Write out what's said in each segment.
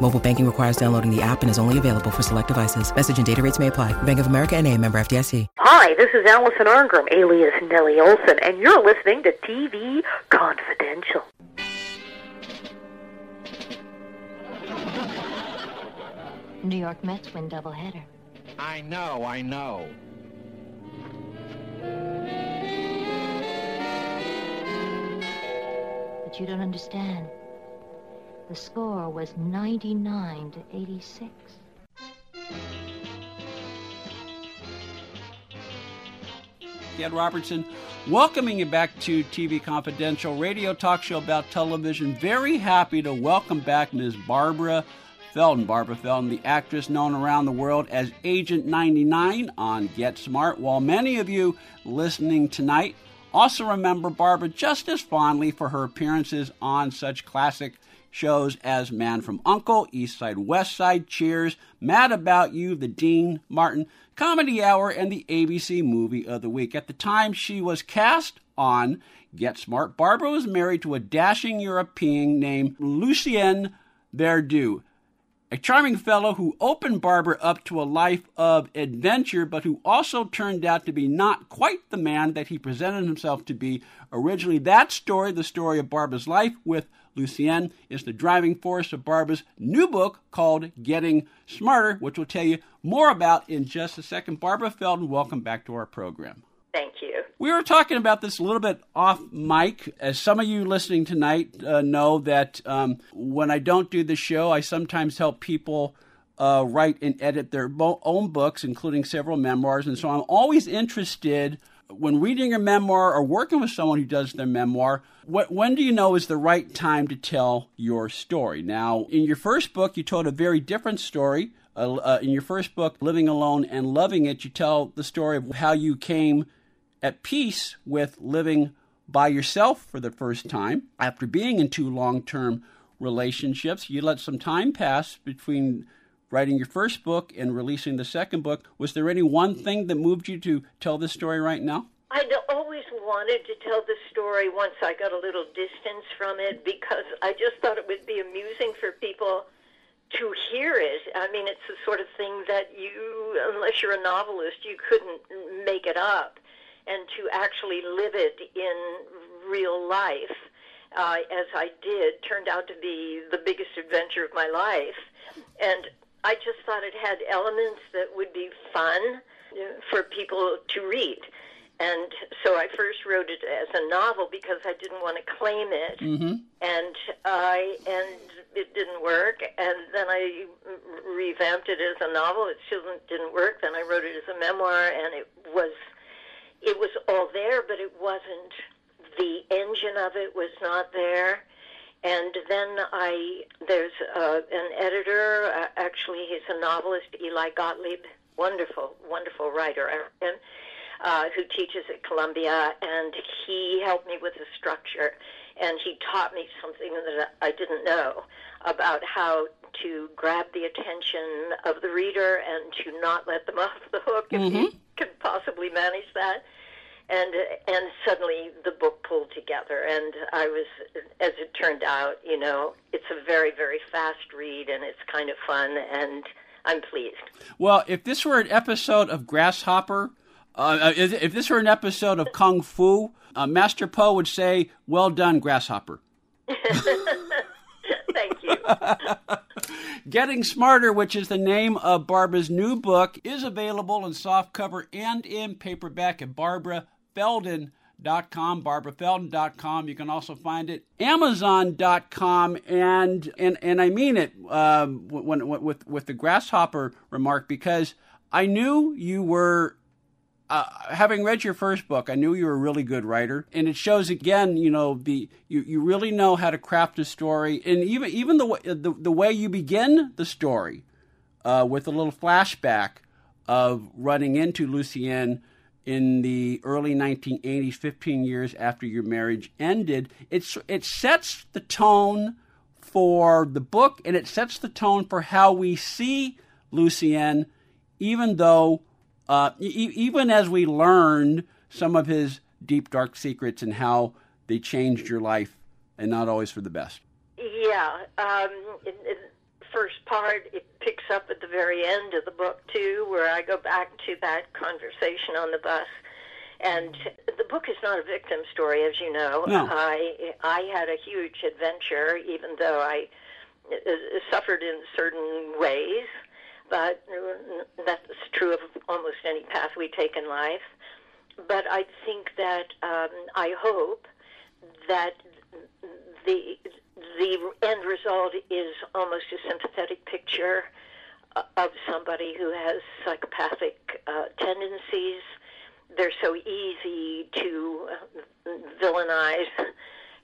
Mobile banking requires downloading the app and is only available for select devices. Message and data rates may apply. Bank of America and a member FDIC. Hi, this is Allison Arngrim, alias Nellie Oleson, and you're listening to TV Confidential. New York Mets win doubleheader. I know, I know. But you don't understand. The score was 99 to 86. Ed Robertson, welcoming you back to TV Confidential radio talk show about television. Very happy to welcome back Ms. Barbara Feldon. Barbara Feldon, the actress known around the world as Agent 99 on Get Smart. While many of you listening tonight also remember Barbara just as fondly for her appearances on such classic shows as Man from Uncle, East Side, West Side, Cheers, Mad About You, The Dean Martin Comedy Hour, and the ABC Movie of the Week. At the time she was cast on Get Smart, Barbara was married to a dashing European named Lucien Verdeaux a charming fellow who opened Barbara up to a life of adventure, but who also turned out to be not quite the man that he presented himself to be originally. That story, the story of Barbara's life with Lucien, is the driving force of Barbara's new book called Getting Smarter, which we'll tell you more about in just a second. Barbara Feldon, welcome back to our program. Thank you. We were talking about this a little bit off mic. As some of you listening tonight uh, know, that um, when I don't do the show, I sometimes help people uh, write and edit their own books, including several memoirs. And so I'm always interested when reading a memoir or working with someone who does their memoir. What, when do you know is the right time to tell your story? Now, in your first book, you told a very different story. Uh, uh in your first book, Living Alone and Loving It, you tell the story of how you came at peace with living by yourself for the first time after being in two long term relationships. You let some time pass between writing your first book and releasing the second book. Was there any one thing that moved you to tell this story right now? I'd always wanted to tell the story once I got a little distance from it because I just thought it would be amusing for people to hear it. I mean, it's the sort of thing that you, unless you're a novelist, you couldn't make it up and to actually live it in real life, uh, as I did, turned out to be the biggest adventure of my life. And I just thought it had elements that would be fun for people to read. And so I first wrote it as a novel because I didn't want to claim it, mm-hmm. and I and it didn't work. And then I revamped it as a novel. It still didn't work. Then I wrote it as a memoir, and it was it was all there, but it wasn't. The engine of it was not there. And then I, there's uh, an editor, uh, actually, he's a novelist, Eli Gottlieb, wonderful, wonderful writer, uh, who teaches at Columbia, and he helped me with the structure, and he taught me something that I didn't know about how to grab the attention of the reader and to not let them off the hook if mm-hmm. you could possibly manage that and and suddenly the book pulled together and i was as it turned out you know it's a very very fast read and it's kind of fun and i'm pleased. Well if this were an episode of grasshopper uh, uh if this were an episode of kung fu uh, master po would say well done grasshopper. Thank you. Getting Smarter, which is the name of Barbara's new book, is available in softcover and in paperback at barbarafeldon.com, barbarafeldon.com. You can also find it amazon.com and and and I mean it um, when, when, with with the grasshopper remark because I knew you were uh, having read your first book, I knew you were a really good writer, and it shows again. You know, the you, you really know how to craft a story, and even even the way the, the way you begin the story uh, with a little flashback of running into Lucien in the early 1980s, 15 years after your marriage ended. It's it sets the tone for the book, and it sets the tone for how we see Lucien, even though uh, e- even as we learned some of his deep, dark secrets and how they changed your life, and not always for the best. Yeah. Um, in, in first part, it picks up at the very end of the book, too, where I go back to that conversation on the bus. And the book is not a victim story, as you know. No. I I had a huge adventure, even though I uh, suffered in certain ways but that's true of almost any path we take in life. But I think that um, I hope that the the end result is almost a sympathetic picture of somebody who has psychopathic uh, tendencies. They're so easy to uh, villainize,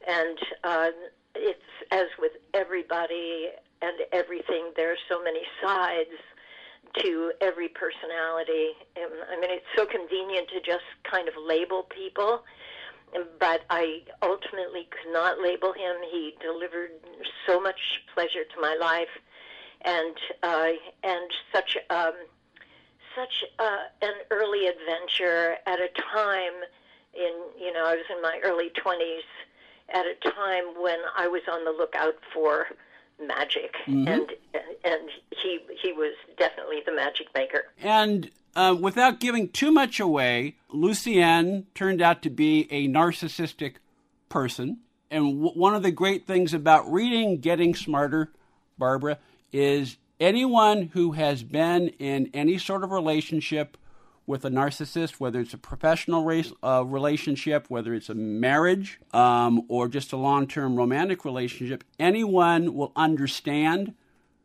and uh, it's as with everybody and everything. There are so many sides to every personality. I mean, it's so convenient to just kind of label people, but I ultimately could not label him. He delivered so much pleasure to my life, and uh, and such um, such uh, an early adventure at a time in you know I was in my early twenties at a time when I was on the lookout for magic, mm-hmm. and and he he was definitely the magic maker. And uh, without giving too much away, Lucien turned out to be a narcissistic person. And w- one of the great things about reading Getting Smarter, Barbara, is anyone who has been in any sort of relationship with a narcissist, whether it's a professional race, uh, relationship, whether it's a marriage, um, or just a long term romantic relationship, anyone will understand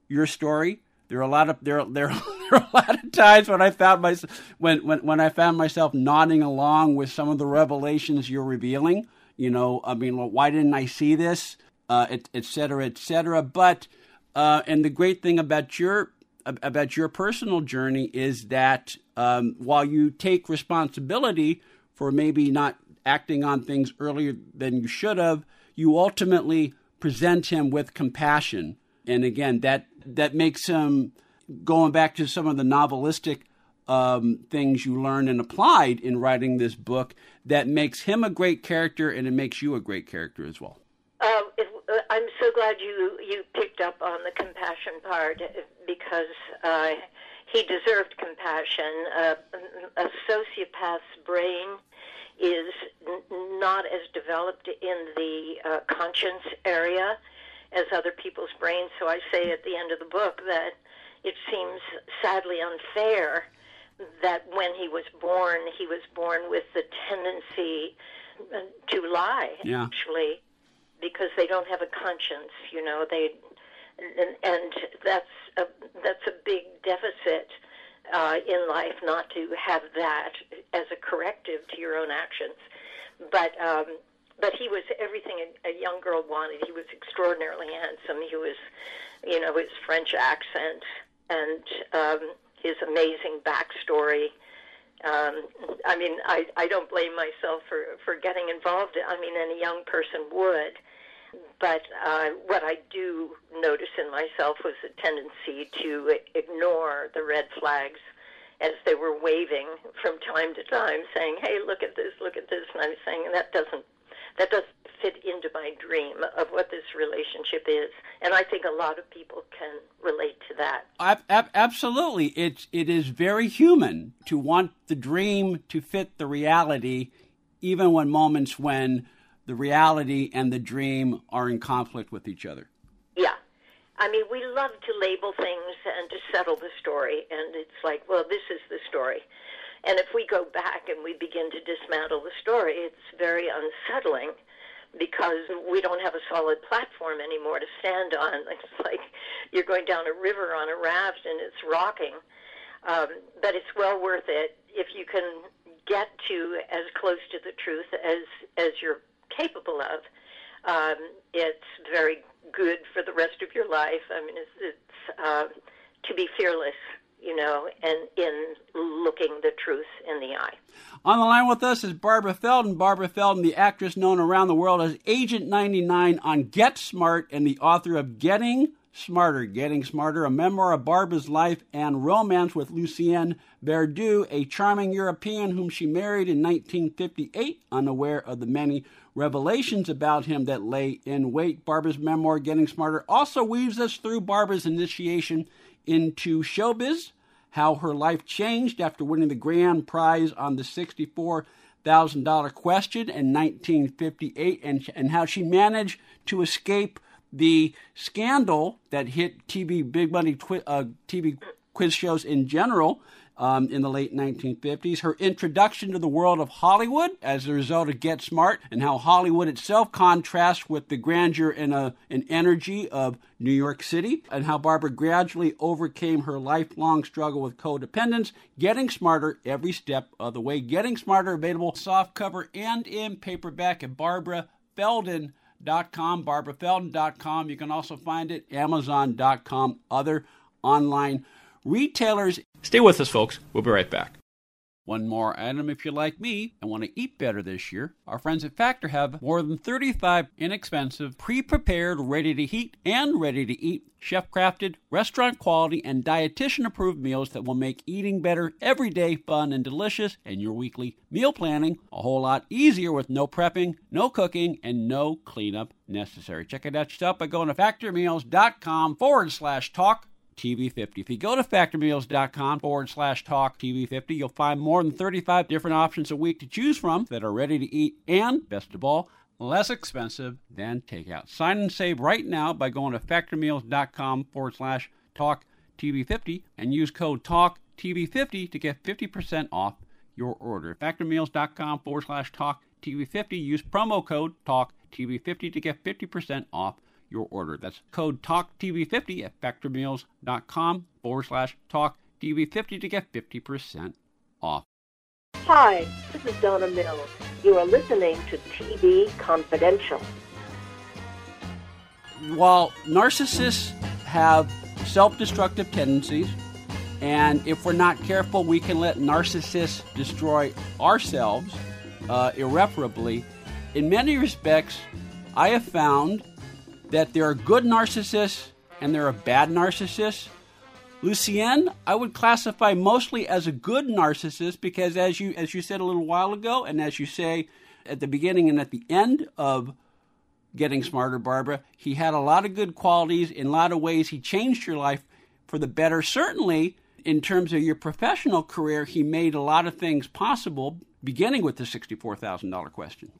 your story. There are a lot of there there, there are a lot of times when I found myself when, when when I found myself nodding along with some of the revelations you're revealing. You know, I mean, well, why didn't I see this? Uh, et, et cetera, et cetera. But uh, and the great thing about your about your personal journey is that um, while you take responsibility for maybe not acting on things earlier than you should have, you ultimately present him with compassion. And again, that that makes him going back to some of the novelistic um, things you learned and applied in writing this book. That makes him a great character, and it makes you a great character as well. Um, I'm so glad you you picked up on the compassion part because uh, he deserved compassion. Uh, a sociopath's brain is n- not as developed in the uh, conscience area as other people's brains. So I say at the end of the book that it seems sadly unfair that when he was born, he was born with the tendency to lie, yeah. actually, because they don't have a conscience. You know, they and, and that's a, that's a big deficit uh, in life not to have that as a corrective to your own actions. But um, but he was everything a, a young girl wanted. He was extraordinarily handsome. He was, you know, his French accent and um, his amazing backstory. Um, I mean, I, I don't blame myself for, for getting involved. I mean, any young person would. But uh, what I do notice in myself was a tendency to ignore the red flags as they were waving from time to time, saying, "Hey, look at this, look at this," and I'm saying that doesn't that doesn't fit into my dream of what this relationship is. And I think a lot of people can relate to that. Absolutely, it's it is very human to want the dream to fit the reality, even when moments when the reality and the dream are in conflict with each other. Yeah. I mean, we love to label things and to settle the story, and it's like, well, this is the story. And if we go back and we begin to dismantle the story, it's very unsettling because we don't have a solid platform anymore to stand on. It's like you're going down a river on a raft and it's rocking. Um, but it's well worth it if you can get to as close to the truth as as you're capable of. Um, it's very good for the rest of your life. I mean, it's, it's uh, to be fearless you know, and in looking the truth in the eye. On the line with us is Barbara Feldon. Barbara Feldon, the actress known around the world as Agent 99 on Get Smart and the author of Getting Smarter, Getting Smarter, a memoir of Barbara's life and romance with Lucien Verdeaux, a charming European whom she married in 1958, unaware of the many revelations about him that lay in wait. Barbara's memoir, Getting Smarter, also weaves us through Barbara's initiation into showbiz, how her life changed after winning the grand prize on the $64,000 question in 1958, and, and how she managed to escape the scandal that hit TV big money twi- uh, TV quiz shows in general um, in the late 1950s. Her introduction to the world of Hollywood as a result of Get Smart, and how Hollywood itself contrasts with the grandeur and, uh, and energy of New York City, and how Barbara gradually overcame her lifelong struggle with codependence, getting smarter every step of the way. Getting Smarter available soft cover and in paperback at Barbara Feldon. Dot com, barbarafeldon.com. You can also find it amazon.com, other online retailers. Stay with us, folks. We'll be right back. One more item if you're like me and want to eat better this year. Our friends at Factor have more than 35 inexpensive, pre prepared, ready to heat, and ready to eat, chef crafted, restaurant quality, and dietitian approved meals that will make eating better every day fun and delicious, and your weekly meal planning a whole lot easier with no prepping, no cooking, and no cleanup necessary. Check it out yourself by going to factormeals.com forward slash talk TV50. If you go to factormeals.com forward slash talk TV50, you'll find more than 35 different options a week to choose from that are ready to eat and, best of all, less expensive than takeout. Sign and save right now by going to factormeals.com forward slash talk TV50 and use code talk TV50 to get 50% off your order. Factormeals.com forward slash talk TV50. Use promo code talk TV50 to get 50% off your order. That's code TALKTV50 at factormeals.com forward slash TALKTV50 to get 50% off. Hi, this is Donna Mills. You are listening to TV Confidential. While narcissists have self destructive tendencies, and if we're not careful, we can let narcissists destroy ourselves uh, irreparably. In many respects, I have found that there are good narcissists and there are bad narcissists. Lucien, I would classify mostly as a good narcissist because as you as you said a little while ago and as you say at the beginning and at the end of getting smarter Barbara, he had a lot of good qualities in a lot of ways he changed your life for the better. Certainly in terms of your professional career, he made a lot of things possible beginning with the $64,000 question.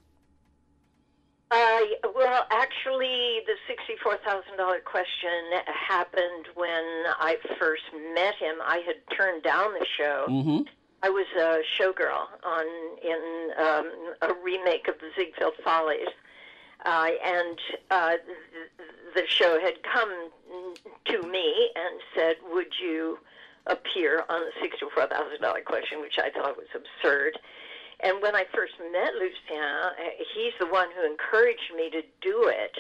Uh, well, actually, the sixty-four thousand dollar question happened when I first met him. I had turned down the show. Mm-hmm. I was a showgirl on in um, a remake of the Ziegfeld Follies, uh, and uh, the show had come to me and said, "Would you appear on the sixty-four thousand dollar question?" Which I thought was absurd. And when I first met Lucien, uh, he's the one who encouraged me to do it.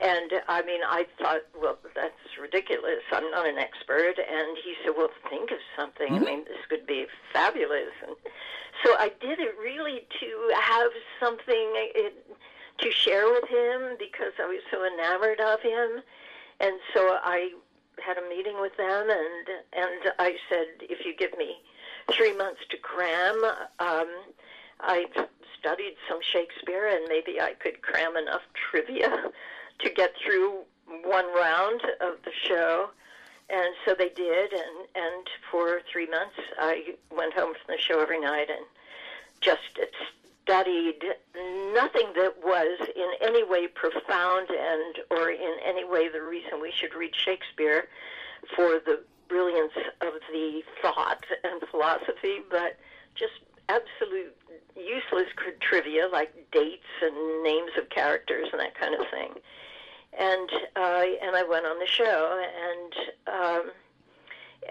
And I mean, I thought, well, that's ridiculous. I'm not an expert. And he said, well, think of something. Mm-hmm. I mean, this could be fabulous. And so I did it really to have something uh, to share with him because I was so enamored of him. And so I had a meeting with them, and and I said, if you give me three months to cram. Um, I studied some Shakespeare, and maybe I could cram enough trivia to get through one round of the show. And so they did, and and for three months I went home from the show every night and just studied nothing that was in any way profound and or in any way the reason we should read Shakespeare for the brilliance of the thought and philosophy, but just absolute useless trivia like dates and names of characters and that kind of thing. And uh, and I went on the show, and um,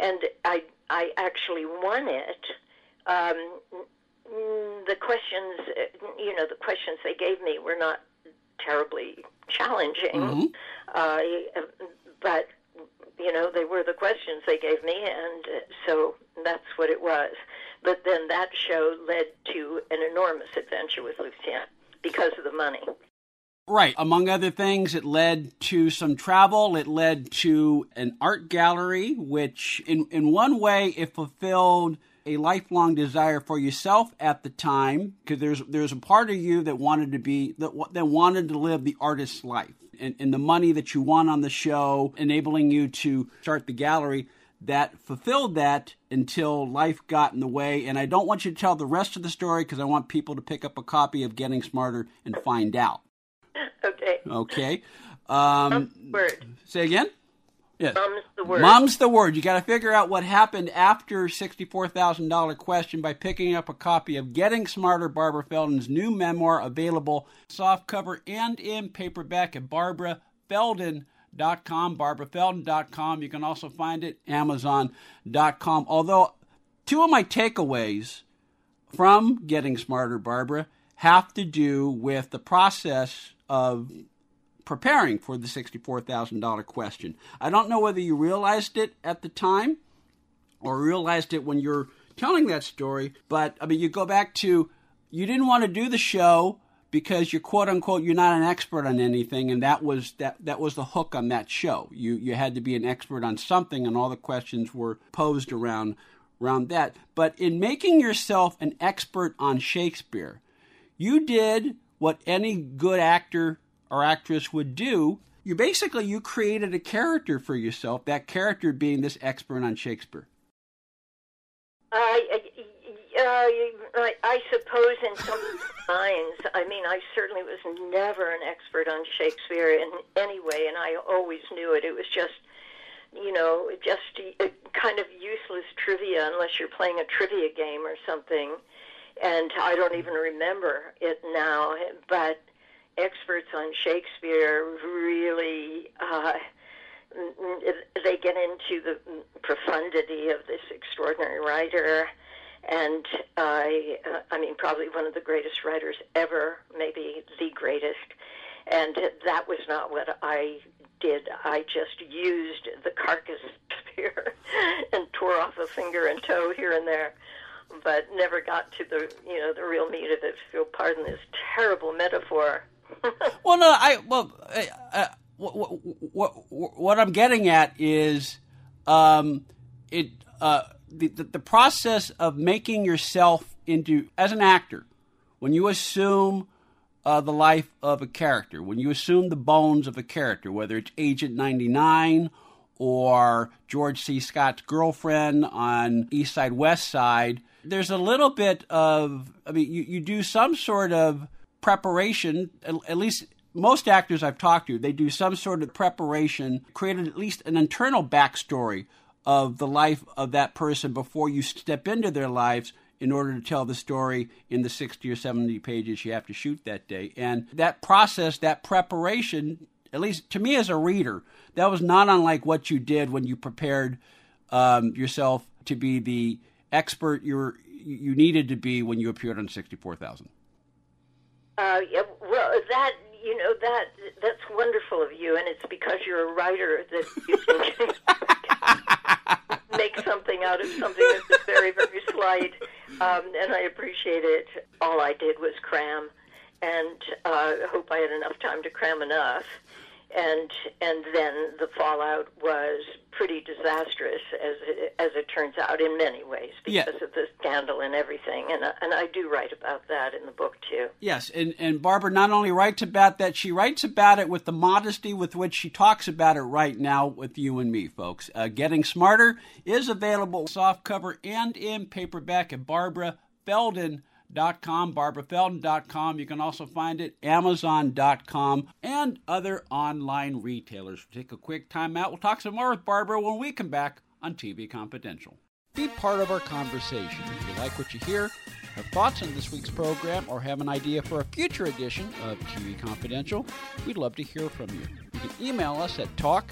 and I I actually won it. Um, the questions, you know, the questions they gave me were not terribly challenging, Mm-hmm. uh, but you know, they were the questions they gave me, and so that's what it was. But then that show led to an enormous adventure with Lucien because of the money. Right. Among other things, it led to some travel. It led to an art gallery, which, in, in one way, it fulfilled a lifelong desire for yourself at the time, because there's there's a part of you that wanted to be that that wanted to live the artist's life, and, and the money that you won on the show, enabling you to start the gallery, that fulfilled that until life got in the way. And I don't want you to tell the rest of the story because I want people to pick up a copy of Getting Smarter and find out. Okay. Okay. Um, Word. say again? Yes. Mum's the word. Mom's the word. You got to figure out what happened after $64,000 question by picking up a copy of Getting Smarter, Barbara Feldon's new memoir, available softcover and in paperback at barbarafeldon.com, barbarafeldon.com. You can also find it amazon.com. Although two of my takeaways from Getting Smarter, Barbara, have to do with the process of preparing for the $64,000 question. I don't know whether you realized it at the time or realized it when you're telling that story, but I mean, you go back to you didn't want to do the show because you're quote unquote you're not an expert on anything and that was that that was the hook on that show. You you had to be an expert on something and all the questions were posed around around that. But in making yourself an expert on Shakespeare, you did what any good actor or actress would do. You basically you created a character for yourself. That character being this expert on Shakespeare. I, uh, I, I suppose in some minds, I mean, I certainly was never an expert on Shakespeare in any way, and I always knew it. It was just, you know, just a, kind of useless trivia unless you're playing a trivia game or something. And I don't even remember it now, but experts on Shakespeare really. Uh, they get into the profundity of this extraordinary writer, and I, uh, I mean, probably one of the greatest writers ever, maybe the greatest. And that was not what I did. I just used the carcass spear and tore off a finger and toe here and there, but never got to the, you know, the real meat of it. If you'll pardon this terrible metaphor. well, no, I well. Uh, what, what, what I'm getting at is um, it uh, the, the, the process of making yourself into as an actor when you assume uh, the life of a character when you assume the bones of a character whether it's Agent 99 or George C. Scott's girlfriend on East Side West Side there's a little bit of I mean you, you do some sort of preparation at, least most actors I've talked to, they do some sort of preparation, created at least an internal backstory of the life of that person before you step into their lives in order to tell the story in the 60 or 70 pages you have to shoot that day. And that process, that preparation, at least to me as a reader, that was not unlike what you did when you prepared um, yourself to be the expert you you needed to be when you appeared on 64,000. Uh, yeah, well, that you know that that's wonderful of you, and it's because you're a writer that you can make something out of something that's very, very slight. Um, and I appreciate it. All I did was cram, and uh, hope I had enough time to cram enough. And and then the fallout was pretty disastrous, as it, as it turns out, in many ways because Yeah. of the scandal and everything. And I- and I do write about that in the book too. Yes, and, and Barbara not only writes about that, she writes about it with the modesty with which she talks about it right now with you and me, folks. Uh, Getting Smarter is available softcover and in paperback at barbarafeldon.com. com, barbarafeldon.com. You can also find it amazon.com and other online retailers. We'll take a quick time out. We'll talk some more with Barbara when we come back on TV Confidential. Be part of our conversation. If you like what you hear, have thoughts on this week's program, or have an idea for a future edition of TV Confidential, we'd love to hear from you. You can email us at talk